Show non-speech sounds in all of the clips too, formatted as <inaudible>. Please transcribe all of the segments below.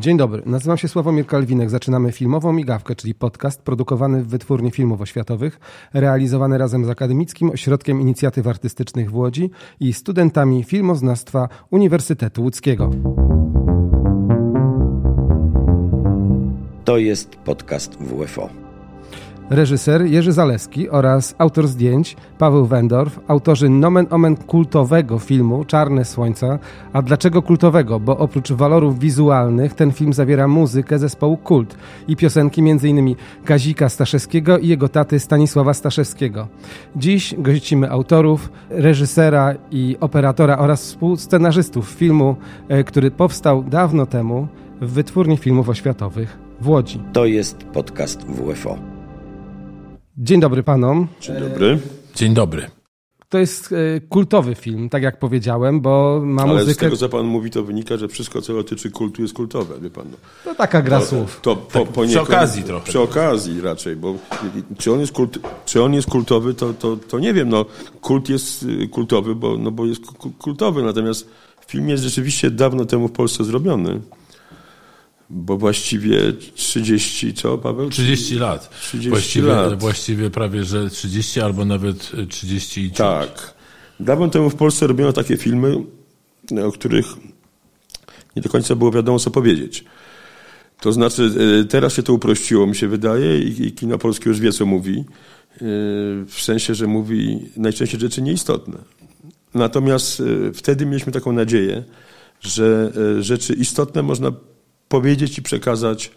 Dzień dobry, nazywam się Sławomir Kalwinek. Zaczynamy filmową migawkę, czyli podcast produkowany w Wytwórni Filmów Oświatowych, realizowany razem z Akademickim Ośrodkiem Inicjatyw Artystycznych w Łodzi i studentami filmoznawstwa Uniwersytetu Łódzkiego. To jest podcast WFO reżyser Jerzy Zaleski oraz autor zdjęć Paweł Wendorf, autorzy nomen omen kultowego filmu Czarne Słońca. A dlaczego kultowego? Bo oprócz walorów wizualnych ten film zawiera muzykę zespołu Kult i piosenki m.in. Kazika Staszewskiego i jego taty Stanisława Staszewskiego. Dziś gościmy autorów, reżysera i operatora oraz współscenarzystów filmu, e, który powstał dawno temu w Wytwórni Filmów Oświatowych w Łodzi. To jest podcast WFO. Dzień dobry panom. Dzień dobry. Dzień dobry. To jest e, kultowy film, tak jak powiedziałem, bo ma Ale muzykę... z tego, co pan mówi, to wynika, że wszystko, co dotyczy kultu, jest kultowe, wie pan. No. To taka gra słów. To po, Tak, przy okazji trochę. Przy okazji raczej, bo czy on jest, kult, czy on jest kultowy, to, to, to nie wiem. No, kult jest y, kultowy, bo, no, bo jest kultowy, natomiast film jest rzeczywiście dawno temu w Polsce zrobiony. Bo właściwie 30, co Paweł? 30 lat. 30 właściwie, lat. właściwie prawie, że 30 albo nawet 30 Tak. Dawno temu w Polsce robiono takie filmy, o których nie do końca było wiadomo, co powiedzieć. To znaczy, e, teraz się to uprościło, mi się wydaje, i, i kino polskie już wie, co mówi. E, w sensie, że mówi najczęściej rzeczy nieistotne. Natomiast e, wtedy mieliśmy taką nadzieję, że rzeczy istotne można powiedzieć i przekazać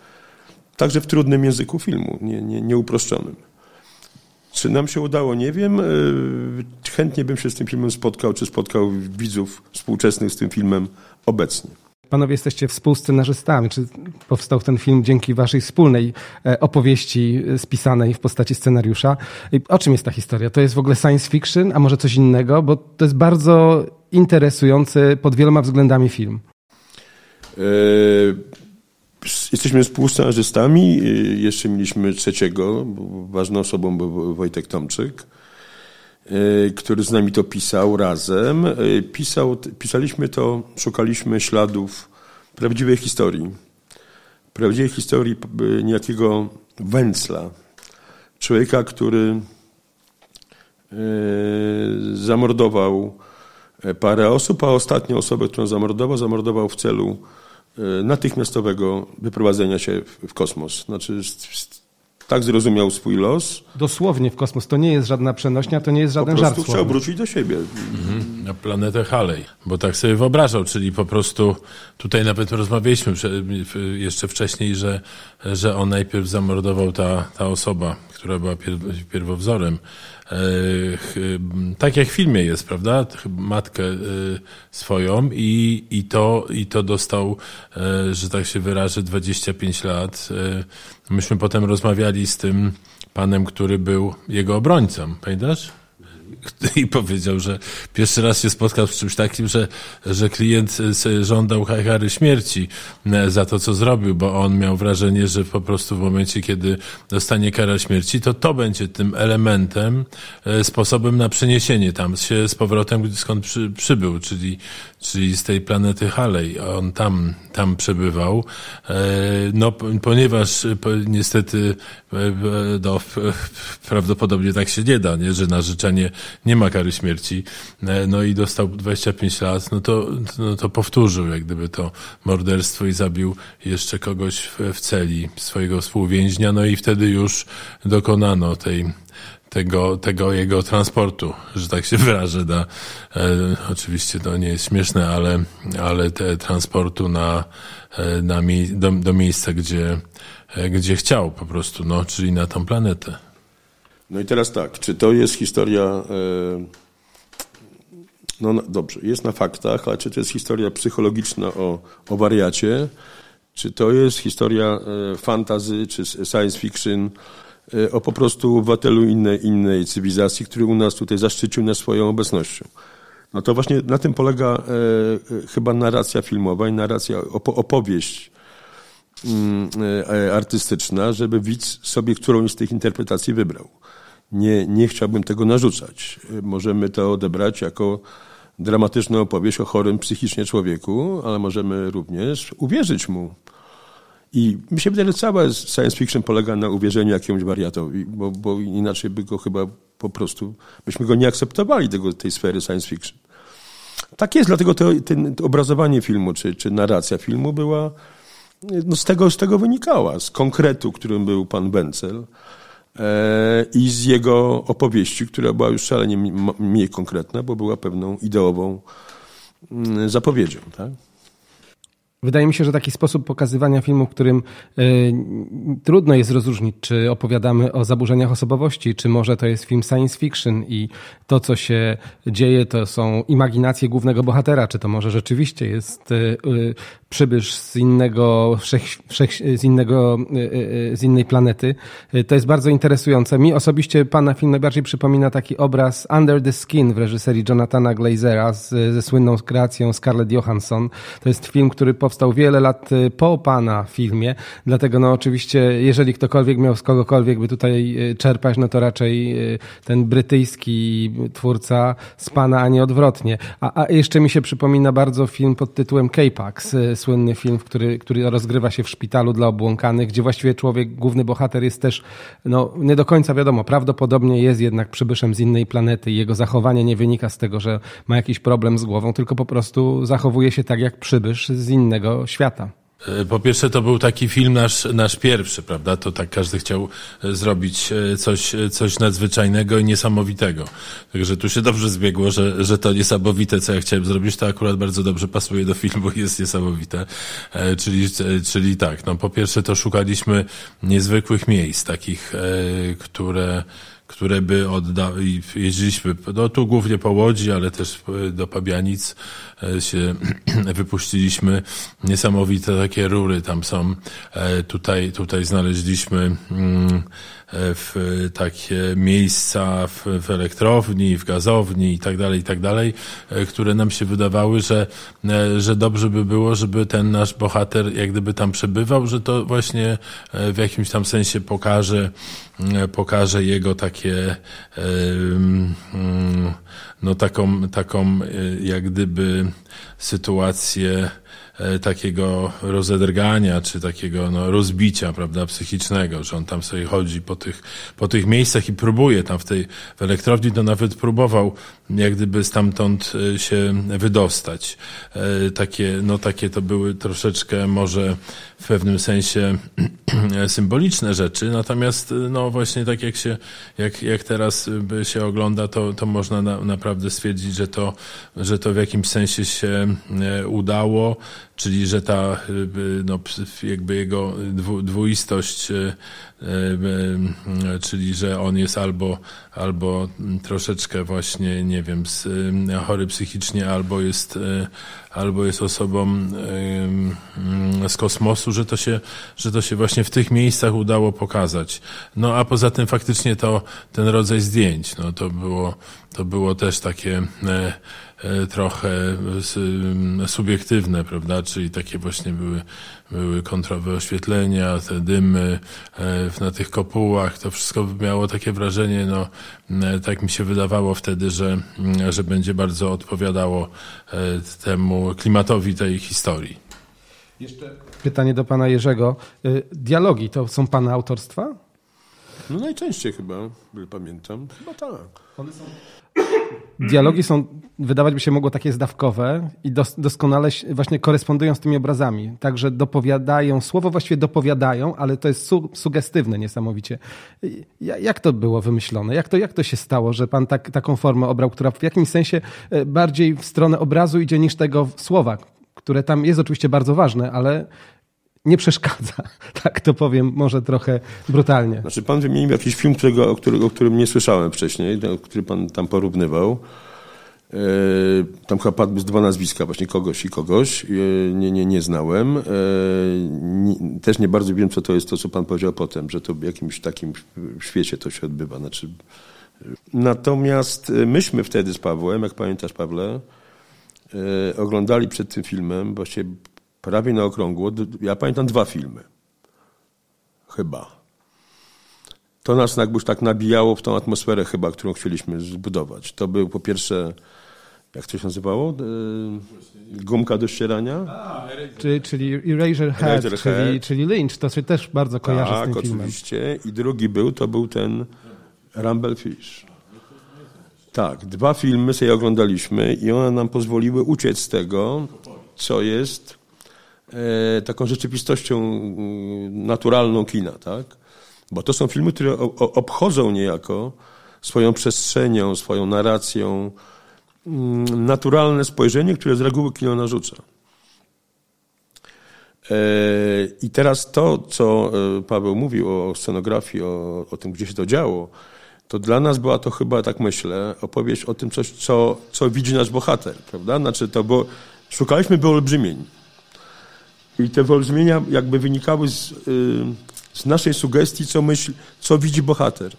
także w trudnym języku filmu, nie, nie, nieuproszczonym. Czy nam się udało, nie wiem. E, chętnie bym się z tym filmem spotkał, czy spotkał widzów współczesnych z tym filmem obecnie. Panowie jesteście współscenarzystami. Czy powstał ten film dzięki waszej wspólnej e, opowieści e, spisanej w postaci scenariusza? I o czym jest ta historia? To jest w ogóle science fiction, a może coś innego? Bo to jest bardzo interesujący pod wieloma względami film. Jesteśmy współscenarzystami. Jeszcze mieliśmy trzeciego. Ważną osobą był Wojtek Tomczyk, który z nami to pisał razem. Pisał, pisaliśmy to, szukaliśmy śladów prawdziwej historii. Prawdziwej historii niejakiego Węcla. Człowieka, który zamordował parę osób, a ostatnią osobę, którą zamordował, zamordował w celu E, natychmiastowego wyprowadzenia się w kosmos. Znaczy, tak zrozumiał swój los. Dosłownie w kosmos. To nie jest żadna przenośnia, to nie jest żaden po żart. Po chciał wrócić do siebie. Mhm, na planetę Halley, bo tak sobie wyobrażał, czyli po prostu tutaj nawet rozmawialiśmy jeszcze wcześniej, że, że on najpierw zamordował ta, ta osoba, która była pierwowzorem, E, tak jak w filmie jest, prawda? Matkę e, swoją i, i, to, i to dostał, e, że tak się wyrażę, 25 lat. Myśmy potem rozmawiali z tym panem, który był jego obrońcą, pamiętasz? <laughs> i powiedział, że pierwszy raz się spotkał z czymś takim, że, że klient żądał kary śmierci e, za to, co zrobił, bo on miał wrażenie, że po prostu w momencie, kiedy dostanie karę śmierci, to to będzie tym elementem, e, sposobem na przeniesienie tam się z powrotem, skąd przy, przybył, czyli, czyli z tej planety Halley. On tam, tam przebywał. E, no, ponieważ niestety no, <laughs> prawdopodobnie tak się nie da, nie? że na życzenie nie ma kary śmierci, e, no i dostał 25 lat, no to, no to powtórzył jak gdyby to morderstwo i zabił jeszcze kogoś w, w celi swojego współwięźnia, no i wtedy już dokonano tej tego, tego jego transportu, że tak się <laughs> wyrażę. Na, e, oczywiście to nie jest śmieszne, ale, ale te transportu na, e, na mi, do, do miejsca, gdzie, e, gdzie chciał po prostu, no, czyli na tą planetę. No i teraz tak, czy to jest historia. E, no dobrze, jest na faktach, ale czy to jest historia psychologiczna o, o wariacie, czy to jest historia e, fantazy, czy science fiction e, o po prostu obywatelu innej, innej cywilizacji, który u nas tutaj zaszczycił nas swoją obecnością. No to właśnie na tym polega chyba narracja filmowa i narracja, opowieść mm, artystyczna, żeby widz sobie którąś z tych interpretacji wybrał nie, nie chciałbym tego narzucać. Możemy to odebrać jako dramatyczną opowieść o chorym psychicznie człowieku, ale możemy również uwierzyć mu I mi się wydaje, że całe science fiction polega na uwierzeniu jakiemuś wariatowi, bo, bo inaczej by go chyba po prostu, byśmy go nie akceptowali tego, tej sfery science fiction. Tak jest, dlatego to, ten, to obrazowanie filmu, czy, czy narracja filmu była, no z, tego, z tego wynikała, z konkretu, którym był pan Wencel i z jego opowieści, która była już szalenie mniej konkretna, bo była pewną ideową mm, zapowiedzią. Tak? Wydaje mi się, że taki sposób pokazywania filmu, w którym y, trudno jest rozróżnić, czy opowiadamy o zaburzeniach osobowości, czy może to jest film science fiction i to, co się dzieje, to są imaginacje głównego bohatera, czy to może rzeczywiście jest y, y, przybysz z innego, wszech, wszech, z, innego z innej planety. To jest bardzo interesujące. Mi osobiście pana film najbardziej przypomina taki obraz Under the Skin w reżyserii Jonathana Glazera z, ze słynną kreacją Scarlett Johansson. To jest film, który powstał powstał wiele lat y, po pana filmie, dlatego no oczywiście, jeżeli ktokolwiek miał z kogokolwiek by tutaj y, czerpać, no to raczej y, ten brytyjski twórca z pana, a nie odwrotnie. A, a jeszcze mi się przypomina bardzo film pod tytułem K-Pax, słynny film, który, który rozgrywa się w szpitalu dla obłąkanych, gdzie właściwie człowiek, główny bohater jest też, no nie do końca wiadomo, prawdopodobnie jest jednak przybyszem z innej planety i jego zachowanie nie wynika z tego, że ma jakiś problem z głową, tylko po prostu zachowuje się tak jak przybysz z innego świata. E, po pierwsze, to był taki film nasz, nasz pierwszy, prawda? To tak każdy chciał e, zrobić e, coś, coś nadzwyczajnego i niesamowitego. Także tu się dobrze zbiegło, że, że to niesamowite, co ja chciałem zrobić, to akurat bardzo dobrze pasuje do filmu i jest niesamowite. Czyli, czyli tak, no po pierwsze to szukaliśmy niezwykłych miejsc, takich, które które by oddały, jeździliśmy, no tu głównie po Łodzi, ale też do Pabianic e, się <clears throat> wypuściliśmy. Niesamowite takie rury tam są. E, tutaj, tutaj znaleźliśmy mm, E, w takie miejsca w, w elektrowni, w gazowni i tak dalej, i tak dalej, e, które nam się wydawały, że, e, że dobrze by było, żeby ten nasz bohater jak gdyby tam przebywał, że to właśnie w jakimś tam sensie pokaże, pokaże jego takie no taką, taką jak gdyby sytuację takiego rozedrgania, czy takiego no, rozbicia, prawda, psychicznego, że on tam sobie chodzi po tych, po tych miejscach i próbuje tam w tej w elektrowni, to nawet próbował jak gdyby stamtąd e, się wydostać. E, takie, no takie to były troszeczkę może w pewnym sensie <clears throat> symboliczne rzeczy, natomiast no właśnie tak jak się, jak, jak teraz się ogląda, to, to można na, naprawdę stwierdzić, że to, że to w jakimś sensie się udało, czyli że ta no, jakby jego dwuistość czyli że on jest albo, albo troszeczkę właśnie, nie wiem, chory psychicznie, albo jest, albo jest osobą z kosmosu, że to, się, że to się właśnie w tych miejscach udało pokazać. No a poza tym faktycznie to ten rodzaj zdjęć, no to było, to było też takie trochę subiektywne, prawda, czyli takie właśnie były, były kontrowe oświetlenia, te dymy, na tych kopułach, to wszystko miało takie wrażenie, no e, tak mi się wydawało wtedy, że, mm, że będzie bardzo odpowiadało e, temu klimatowi tej historii. Jeszcze pytanie do pana Jerzego. E, dialogi to są pana autorstwa? No najczęściej chyba, pamiętam. Chyba tak. One są dialogi są, wydawać by się mogło takie zdawkowe i dos, doskonale właśnie korespondują z tymi obrazami. Także dopowiadają, słowo właściwie dopowiadają, ale to jest su, sugestywne niesamowicie. Jak to było wymyślone? Jak to, jak to się stało, że pan tak, taką formę obrał, która w jakimś sensie e, bardziej w stronę obrazu idzie niż tego słowa, które tam jest oczywiście bardzo ważne, ale nie przeszkadza. <laughs> Tak to powiem, może trochę brutalnie. Znaczy, pan wymienił jakiś film, którego, o, którym, o którym nie słyszałem wcześniej, który pan tam porównywał. E, tam chyba padły dwa nazwiska, właśnie kogoś i kogoś. E, nie, nie, nie znałem. E, też nie bardzo wiem, co to jest to, co pan powiedział potem, że to w jakimś takim świecie to się odbywa. Znaczy, natomiast myśmy wtedy z Pawłem, jak pamiętasz Pawle, oglądali przed tym filmem właśnie prawie na okrągło. Ja pamiętam dwa filmy. Chyba. To nas jakbyś tak nabijało w tą atmosferę chyba, którą chcieliśmy zbudować. To był po pierwsze jak to się nazywało? E, gumka do ścierania? Czyli, czyli Eraserhead, Eraserhead. czyli, czyli Lynch, to się też bardzo kojarzy tak, z tym filmem. oczywiście. I drugi był, to był ten Rumblefish. Tak, dwa filmy sobie oglądaliśmy i one nam pozwoliły uciec z tego, co jest taką rzeczywistością mm, naturalną kina, tak? Bo to są filmy, które obchodzą niejako swoją przestrzenią, swoją narracją mm, naturalne spojrzenie, które z reguły kino narzuca. E, I teraz to, co e, Paweł mówił o scenografii, o, o tym, gdzie się to działo, to dla nas była to chyba, tak myślę, opowieść o tym coś, co, co widzi nasz bohater, prawda? Znaczy to, bo szukaliśmy wyolbrzymień. I te wyolbrzymienia jakby wynikały z, y, z naszej sugestii, co myśl, co widzi bohater.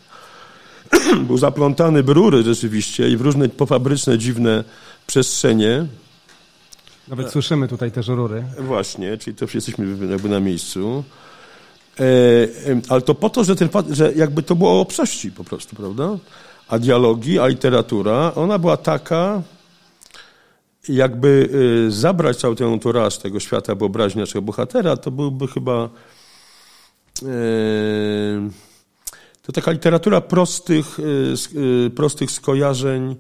<clears throat> Był zaplątany w rury rzeczywiście i w różne pofabryczne, dziwne przestrzenie. Nawet słyszymy tutaj też rury. Właśnie, czyli to jesteśmy jakby na miejscu. E, e, ale to po to, że, ten, że jakby to było o obcości po prostu, prawda? A dialogi, a literatura, ona była taka, jakby e, zabrać cały ten entourage tego świata wyobraźni naszego bohatera, to byłby chyba e, to taka literatura prostych, e, prostych skojarzeń,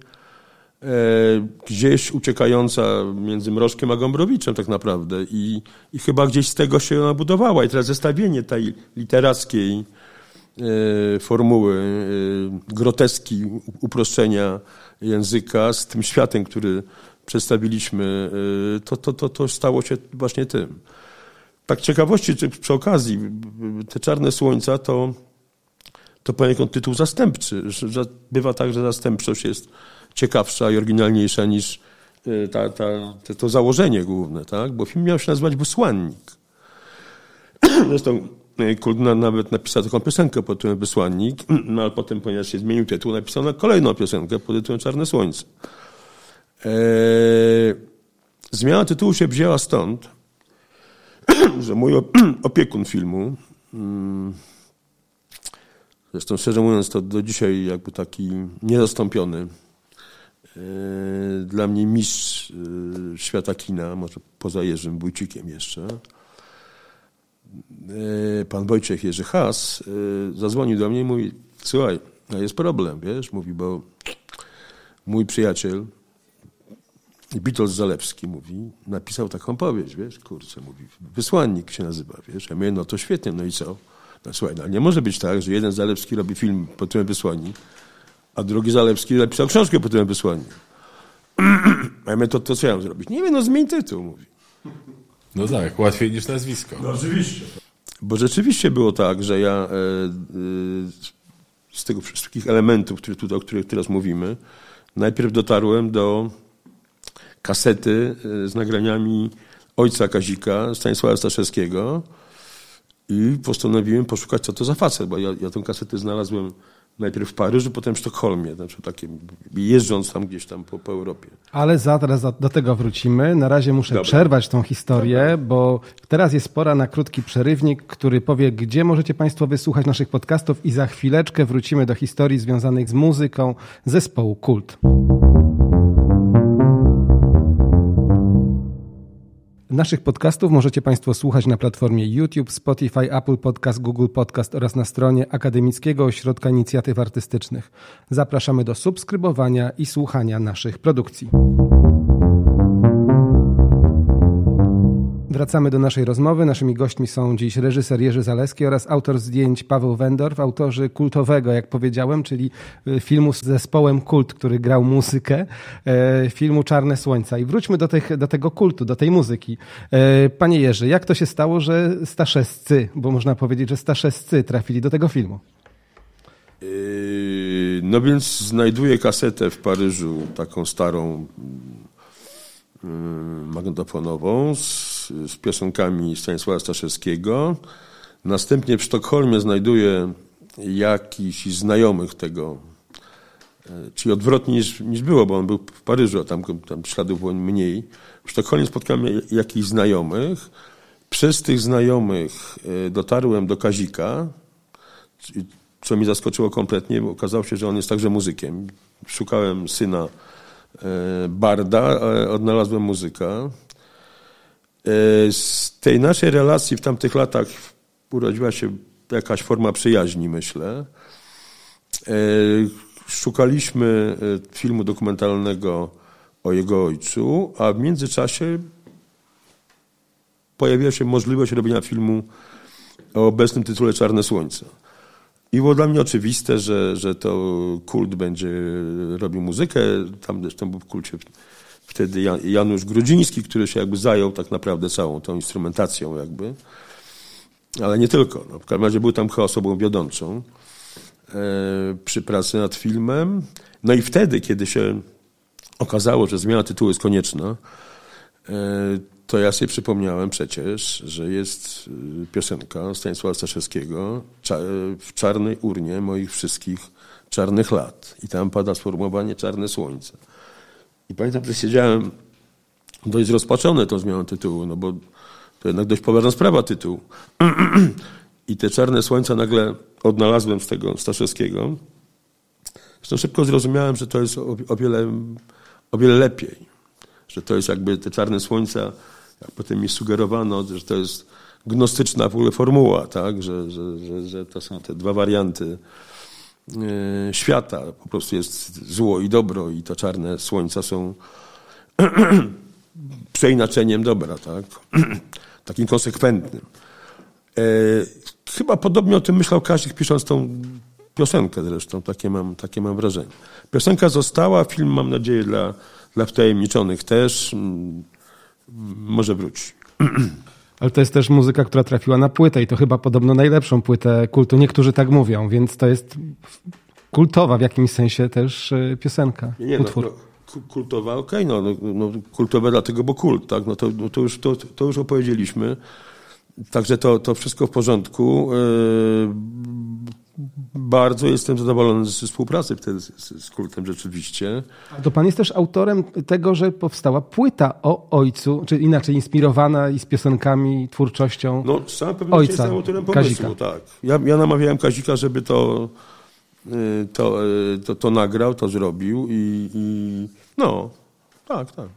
gdzieś uciekająca między Mrożkiem a Gombrowiczem tak naprawdę. I, i chyba gdzieś z tego się ona budowała. I teraz zestawienie tej literackiej formuły, groteski, uproszczenia języka z tym światem, który przedstawiliśmy, e, to, to, to, to stało się właśnie tym. Tak ciekawości przy okazji, te Czarne Słońca to to poniekąd tytuł zastępczy. Bywa tak, że zastępczość jest ciekawsza i oryginalniejsza niż y, ta, ta, to założenie główne, tak? Bo film miał się nazywać Wysłannik. <clears throat> Zresztą y, Kuldna nawet napisał taką piosenkę pod tytułem Wysłannik, <clears throat> no ale potem, ponieważ się zmienił tytuł, napisał na kolejną piosenkę pod tytułem Czarne Słońce. Eee, zmiana tytułu się wzięła stąd, <clears throat> że mój <clears throat> opiekun filmu, Zresztą szczerze mówiąc, to do dzisiaj jakby taki niezastąpiony e, dla mnie mistrz e, świata kina, może poza Jerzym Wójcikiem jeszcze. Pan Wojciech Jerzy Has zadzwonił do mnie i mówi, słuchaj, no jest problem, wiesz, mówi, bo mój przyjaciel Witold Zalewski mówi, napisał taką powieść, wiesz, kurczę, mówi, wysłannik się nazywa, wiesz, ja mówię, no to świetnie, no i co? No słuchaj, no, nie może być tak, że jeden Zalewski robi film pod tytułem Wysłannik, a drugi Zalewski napisał książkę pod tytułem Wysłannik. <clears throat> A ja mówię, to, to co ja mam zrobić? Nie wiem, no zmień tytuł, mówi. No tak, łatwiej niż nazwisko. Bo rzeczywiście było tak, że ja e, e, z tych wszystkich elementów, które tutaj, o których teraz mówimy, najpierw dotarłem do kasety e, z nagraniami ojca Kazika, Stanisława Staszewskiego i postanowiłem poszukać, co to za facet, bo ja, ja tę kasetę znalazłem najpierw w Paryżu, potem w Sztokholmie, znaczy takie, jeżdżąc tam gdzieś tam po, po Europie. Ale zaraz do, do tego wrócimy. Na razie muszę Dobra. przerwać tą historię, bo teraz jest pora na krótki przerywnik, który powie, gdzie możecie Państwo wysłuchać naszych podcastów i za chwileczkę wrócimy do historii związanych z muzyką zespołu Kult. Naszych podcastów możecie Państwo słuchać na platformie YouTube, Spotify, Apple Podcast, Google Podcast oraz na stronie Akademickiego Ośrodka Inicjatyw Artystycznych. Zapraszamy do subskrybowania i słuchania naszych produkcji. Wracamy do naszej rozmowy. Naszymi gośćmi są dziś reżyser Jerzy Zaleski oraz autor zdjęć Paweł Wendorf, autorzy kultowego, jak powiedziałem, czyli y, filmu z zespołem Kult, który grał muzykę, e, filmu Czarne Słońca. I wróćmy do, tych, do tego kultu, do tej muzyki. E, Panie Jerzy, jak to się stało, że Staszewscy, bo można powiedzieć, że Staszewscy trafili do tego filmu? No więc znajduję kasetę w Paryżu, taką starą yy, magnetofonową z, z piosenkami Stanisława Staszewskiego. Następnie w Sztokholmie znajduję jakichś znajomych tego, yy, czyli odwrotnie niż, niż było, bo on był w Paryżu, a tam, tam śladów było mniej. W Sztokholmie spotkałem jakichś znajomych. Przez tych znajomych yy, dotarłem do Kazika, co mi zaskoczyło kompletnie, bo okazało się, że on jest także muzykiem. Szukałem syna Barda, odnalazłem muzyka. Z tej naszej relacji w tamtych latach urodziła się jakaś forma przyjaźni, myślę. Szukaliśmy filmu dokumentalnego o jego ojcu, a w międzyczasie pojawiła się możliwość robienia filmu o obecnym tytule Czarne Słońce. I było dla mnie oczywiste, że, że to kult będzie robił muzykę. Tam zresztą był w kulcie wtedy Janusz Grudziński, który się jakby zajął tak naprawdę całą tą instrumentacją jakby. Ale nie tylko. No, w każdym razie był tam osobą wiodącą e, przy pracy nad filmem. No i wtedy, kiedy się okazało, że zmiana tytułu jest konieczna, e, to ja sobie przypomniałem przecież, że jest y, piosenka Stanisława Staszewskiego w czarnej urnie moich wszystkich czarnych lat. I tam pada sformułowanie czarne słońce. I pamiętam, że siedziałem dość rozpaczony tą zmianą tytułu, no bo to jednak dość poważna sprawa tytuł. <clears throat> I te czarne słońca nagle odnalazłem z tego Staszewskiego. Zresztą szybko zrozumiałem, że to jest o, wiele, o wiele lepiej. Że to jest jakby te czarne słońca jak potem mi sugerowano, że to jest gnostyczna w ogóle formuła, tak? że, że, że, że to są te dwa warianty świata. Po prostu jest zło i dobro i to czarne słońca są <clears throat> przeinaczeniem dobra, tak? <clears throat> takim konsekwentnym. E, chyba podobnie o tym myślał Kazik pisząc tą piosenkę zresztą, takie mam, takie mam wrażenie. Piosenka została, film mam nadzieję dla, dla wtajemniczonych też może wróci. <clears throat> Ale to jest też muzyka, która trafiła na płytę i to chyba podobno najlepszą płytę kultu. Niektórzy tak mówią, więc to jest kultowa w jakimś sensie też e, piosenka, nie, no, utwór. No, kultowa, okej, okay, no, no, no, kultowe dlatego, bo kult, tak, no to, no to, już, to, to już opowiedzieliśmy. Także to, to wszystko w porządku. Bardzo jestem zadowolony ze współpracy wtedy z, z kultem rzeczywiście. A to pan jest też autorem tego, że powstała płyta o ojcu, czy inaczej inspirowana i z piosenkami, twórczością No z całą pewnością ojca, jestem autorem pomysłu, Kazika. tak. Ja, ja namawiałem Kazika, żeby to, y, to, y, to, to nagrał, to zrobił i, i no, tak, tak.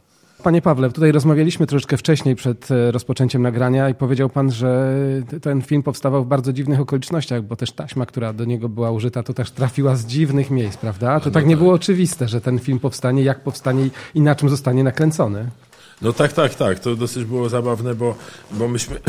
Panie Pawle, tutaj rozmawialiśmy troszeczkę wcześniej przed e, rozpoczęciem nagrania i powiedział pan, że ten film powstawał w bardzo dziwnych okolicznościach, bo też taśma, która do niego była użyta, to też trafiła z dziwnych miejsc, prawda? To no tak nie tak. było oczywiste, że ten film powstanie, jak powstanie i na czym zostanie nakręcony. No tak, tak, tak. To dosyć było zabawne, bo, bo myśmy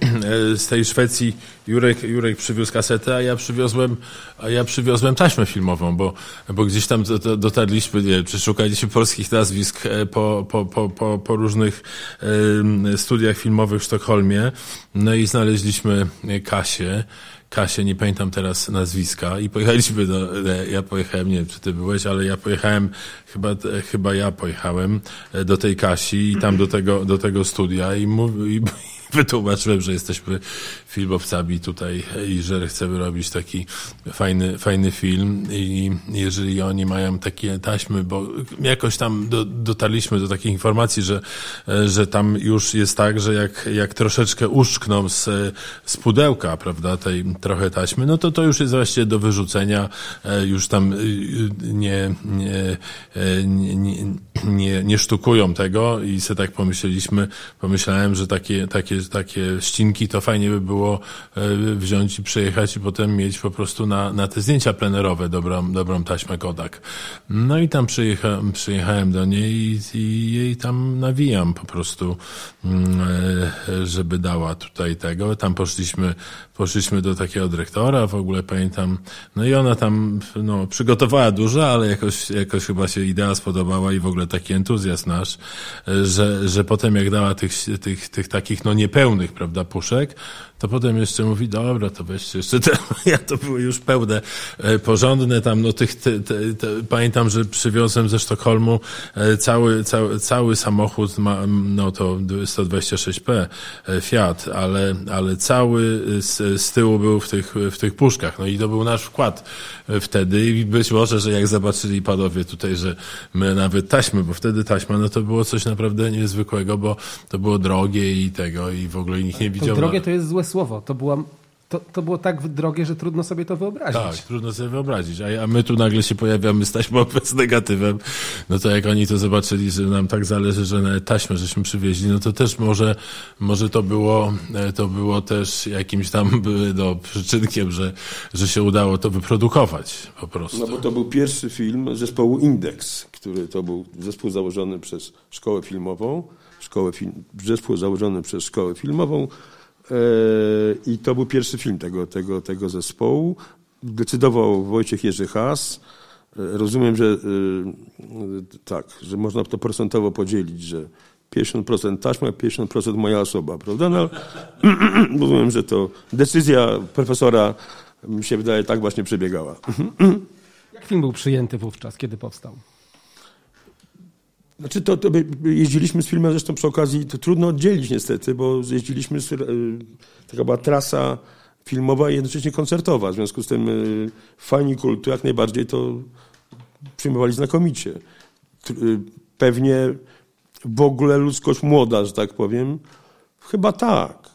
<clears throat> z tej Szwecji Jurek, Jurek przywiózł kasetę, a ja przywiozłem, a ja przywiozłem taśmę filmową, bo, bo gdzieś tam dotarliśmy, nie, przeszukaliśmy polskich nazwisk e, po, po, po, po, po różnych studiach filmowych w Sztokholmie. No i znaleźliśmy Kasię. Kasię, nie pamiętam teraz nazwiska. I pojechaliśmy do, ja pojechałem, nie wiem czy ty byłeś, ale ja pojechałem, chyba, chyba ja pojechałem e, do tej Kasi i tam do tego, do tego studia i, mów, i, <laughs> wytłumaczyłem, że jesteśmy filmowcami tutaj i że chcemy robić taki fajny, fajny film. I jeżeli oni mają takie taśmy, bo jakoś tam do, dotarliśmy do takiej informacji, że, że tam już jest tak, że jak, jak troszeczkę uszkną z, z pudełka, prawda, tej trochę taśmy, no to to już jest właściwie do wyrzucenia, e, już tam nie, nie, nie, nie, nie sztukują tego i sobie tak pomyśleliśmy, pomyślałem, że takie, takie takie ścinki, to fajnie by było e, wziąć i przejechać i potem mieć po prostu na, na te zdjęcia plenerowe dobrą, dobrą taśmę Kodak. No i tam przyjechałem, przyjechałem do niej i, i jej tam nawijam po prostu, mm, e, żeby dała tutaj tego. Tam poszliśmy, poszliśmy do takiego dyrektora, w ogóle pamiętam, no i ona tam no, przygotowała dużo, ale jakoś, jakoś chyba się idea spodobała i w ogóle taki entuzjazm nasz, e, że, że potem jak dała tych, tych, tych takich no niepełnych, prawda, puszek, to potem jeszcze mówi, dobra, to weźcie jeszcze te, <laughs> ja to były już pełne, e, porządne tam, no tych, te, te, te, pamiętam, że przywiozłem ze Sztokholmu e, cały, cały, cały samochód, ma, no to 126P e, Fiat, ale, ale cały z, z tyłu był w tych, w tych puszkach, no i to był nasz wkład wtedy i być może, że jak zobaczyli panowie tutaj, że my nawet taśmy, bo wtedy taśma, no to było coś naprawdę niezwykłego, bo to było drogie i tego i w ogóle nikt nie widział. To drogie to jest złe słowo. To była to, to było tak drogie, że trudno sobie to wyobrazić. Tak, trudno sobie wyobrazić. A, a my tu nagle się pojawiamy z taśmą z negatywem. No to jak oni to zobaczyli, że nam tak zależy, że nawet taśmę żeśmy przywieźli, no to też może, może to było, e, to było też jakimś tam <laughs> no, przyczynkiem, że, że się udało to wyprodukować po prostu. No bo to był pierwszy film zespołu Index, który to był zespół założony przez szkołę filmową, szkołę film, zespół założony przez szkołę filmową, I to był pierwszy film tego, tego, tego zespołu. Decydował Wojciech Jerzy Has. E, rozumiem, że e, tak, że można to procentowo podzielić, że 50% taśma, 50% moja osoba, prawda? No, <clears throat> rozumiem, że to decyzja profesora, mi się wydaje, tak właśnie przebiegała. Jak film był przyjęty wówczas, kiedy powstał? Znaczy to, to jeździliśmy z filmem zresztą przy okazji, to trudno oddzielić niestety, bo jeździliśmy, z, e, taka była trasa filmowa i jednocześnie koncertowa, w związku z tym e, fani kultu jak najbardziej to przyjmowali znakomicie. E, pewnie w ogóle ludzkość młoda, że tak powiem, chyba tak.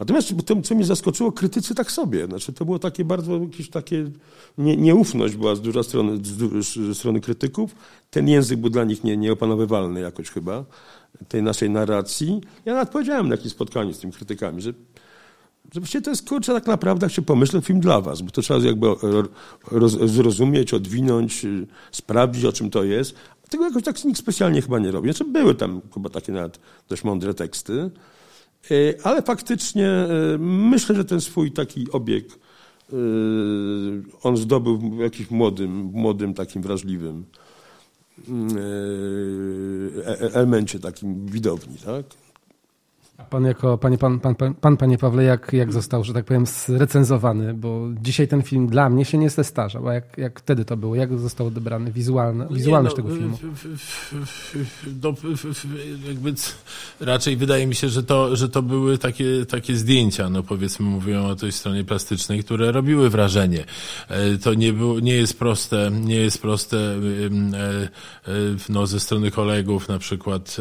Natomiast to, co mnie zaskoczyło, krytycy tak sobie. Znaczy, to było takie bardzo, jakieś takie nie, nieufność była z dużej strony, z, strony krytyków. Ten język był dla nich nie, nieopanowywalny jakoś chyba, tej naszej narracji. Ja nawet powiedziałem na jakimś spotkaniu z tymi krytykami, że właściwie to jest, kurczę, tak naprawdę, jak się pomyślę, film dla was, bo to trzeba jakby roz, zrozumieć, odwinąć, sprawdzić, o czym to jest. Tego jakoś tak nikt specjalnie chyba nie robi. Znaczy były tam chyba takie nawet dość mądre teksty, ale faktycznie e, myślę, że ten swój taki obieg e, on zdobył w jakimś młodym, młodym takim wrażliwym elemencie takim widowni, tak? Pan jako, panie, pan, pan, pan, pan, panie Pawle, jak, jak został, że tak powiem, zrecenzowany? Bo dzisiaj ten film dla mnie się nie zestarzał. A jak, jak wtedy to było? Jak został odebrany wizualny, wizualność no, tego filmu? No, jakby raczej wydaje mi się, że to, że to były takie, takie zdjęcia, no powiedzmy mówią o tej stronie plastycznej, które robiły wrażenie. E, to nie, było, nie jest proste, nie jest proste e, e, no, ze strony kolegów, na przykład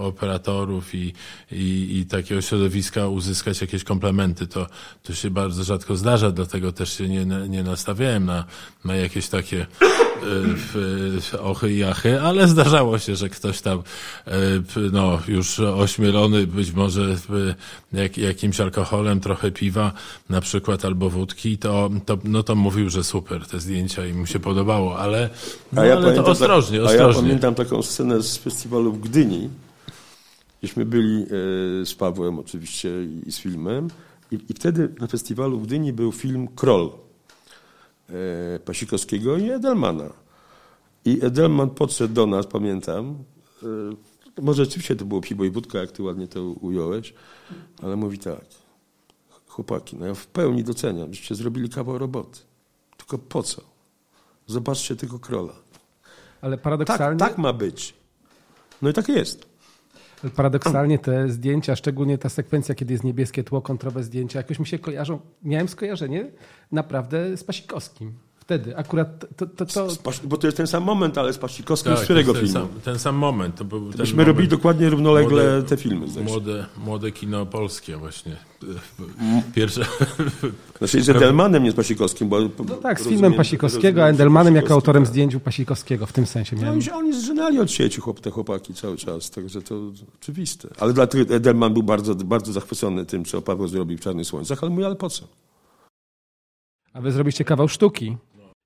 operatorów i i, i takiego środowiska uzyskać jakieś komplementy. To, to się bardzo rzadko zdarza, dlatego też się nie, nie nastawiałem na, na jakieś takie e, ochy i achy, ale zdarzało się, że ktoś tam e, no, już ośmielony być może jak, jakimś alkoholem, trochę piwa na przykład albo wódki, to, to, no to mówił, że super te zdjęcia i mu się podobało, ale, no, ja ale to ostrożnie, ostrożnie. A ja pamiętam taką scenę z festiwalu w Gdyni, Gdzieśmy byli e, z Pawłem oczywiście i z filmem i, i wtedy na festiwalu w Gdyni był film Kroll e, Pasikowskiego i Edelmana. I Edelman podszedł do nas, pamiętam, e, może rzeczywiście to było piwo i wódka, jak ty ładnie to ująłeś, ale mówi tak, chłopaki, no ja w pełni doceniam, żeście zrobili kawał roboty. Tylko po co? Zobaczcie tego krola. Ale paradoksalnie... Tak, tak ma być. No i tak jest. Paradoksalnie te zdjęcia, szczególnie ta sekwencja, kiedy jest niebieskie tło, kontrowe zdjęcia, jakoś mi się kojarzą. Miałem skojarzenie naprawdę z Pasikowskim. Wtedy akurat to... to, to... Bo to jest ten sam moment, ale z Pasikowskim tak, z którego ten filmu? Sam, ten sam moment. To był Myśmy moment. robili dokładnie równolegle młode, te filmy. Młode, młode kino polskie właśnie. Pierwsze... Znaczy z Endelmanem, nie z Pasikowskim. Bo, no tak, z filmem Pasikowskiego, a Endelmanem jako autorem tak. zdjęć u Pasikowskiego, w tym sensie miałem. No, oni zżynali od sieci chłop, te chłopaki cały czas, także to oczywiste. Ale dlatego Edelman był bardzo, bardzo zachwycony tym, co Paweł zrobił w Czarnych Słońcach, ale mówi, ale po co? A wy zrobiliście kawał sztuki.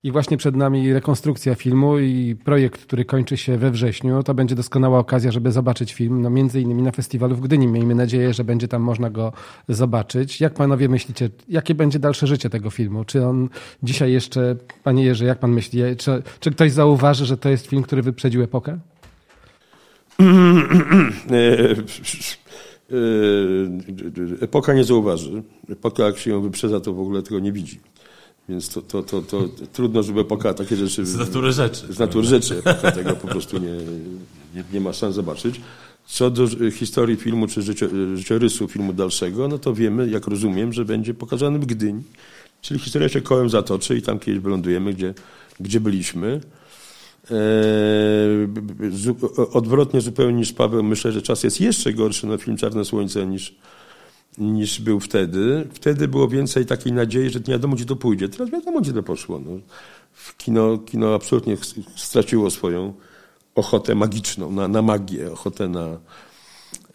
I właśnie przed nami rekonstrukcja filmu i projekt, który kończy się we wrześniu. To będzie doskonała okazja, żeby zobaczyć film, no między innymi na festiwalu w Gdyni. Miejmy nadzieję, że będzie tam można go zobaczyć. Jak panowie myślicie, jakie będzie dalsze życie tego filmu? Czy on dzisiaj jeszcze, panie Jerzy, jak pan myśli, czy, czy ktoś zauważy, że to jest film, który wyprzedził epokę? Epoka nie zauważy. Epoka, jak się ją wyprzedza, to w ogóle tego nie widzi. Więc to, to, to, to trudno, żeby epoka takie rzeczy... Z natury rzeczy. Z natury rzeczy. Tego po prostu nie, nie, nie ma szans zobaczyć. Co do historii filmu czy życiorysu filmu dalszego, no to wiemy, jak rozumiem, że będzie pokazany w Gdyni. Czyli historia się kołem zatoczy i tam kiedyś wylądujemy, gdzie, gdzie byliśmy. Eee, odwrotnie zupełnie niż Paweł, myślę, że czas jest jeszcze gorszy na film Czarne Słońce niż, niż był wtedy. Wtedy było więcej takiej nadziei, że nie wiadomo, gdzie to pójdzie. Teraz wiadomo, gdzie to poszło. No. Kino, kino absolutnie straciło swoją ochotę magiczną, na, na magię, ochotę na,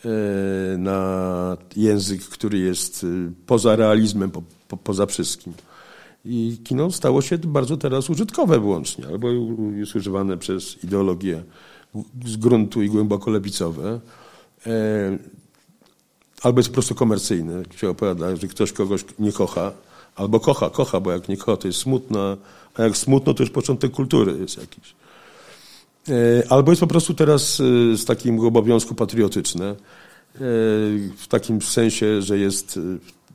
e, na język, który jest y, poza realizmem, po, po, poza wszystkim. I kino stało się bardzo teraz użytkowe wyłącznie, albo jest używane przez ideologie z gruntu i głęboko lewicowe, e, albo jest po prostu komercyjne, się opowiada, że ktoś kogoś nie kocha, albo kocha, kocha, bo jak nie kocha, to jest smutna, a jak smutno, to już początek kultury jest jakiś. E, albo jest po prostu teraz e, z takim obowiązku patriotyczne, w takim sensie, że jest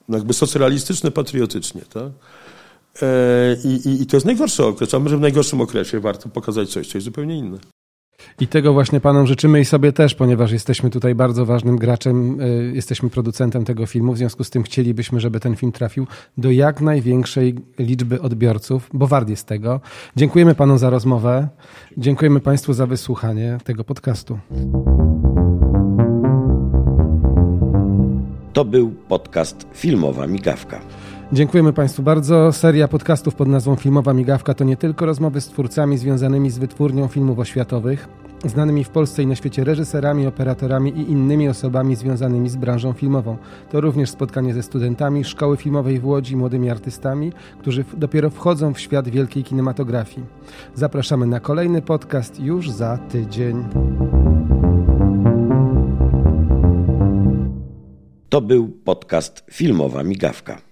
jakby socrealistyczne patriotycznie, tak? I, i, I, to jest najgorszy okres, a może w najgorszym okresie warto pokazać coś, coś zupełnie inne. I tego właśnie panom życzymy i sobie też, ponieważ jesteśmy tutaj bardzo ważnym graczem, y, jesteśmy producentem tego filmu, w związku z tym chcielibyśmy, żeby ten film trafił do jak największej liczby odbiorców, bo wart jest tego. Dziękujemy panom za rozmowę, dziękujemy państwu za wysłuchanie tego podcastu. To był podcast Filmowa Migawka. Dziękujemy Państwu bardzo. Seria podcastów pod nazwą Filmowa Migawka to nie tylko rozmowy z twórcami związanymi z wytwórnią filmów oświatowych, znanymi w Polsce i na świecie reżyserami, operatorami i innymi osobami związanymi z branżą filmową. To również spotkanie ze studentami Szkoły Filmowej w Łodzi, młodymi artystami, którzy dopiero wchodzą w świat wielkiej kinematografii. Zapraszamy na kolejny podcast już za tydzień. To był podcast Filmowa Migawka.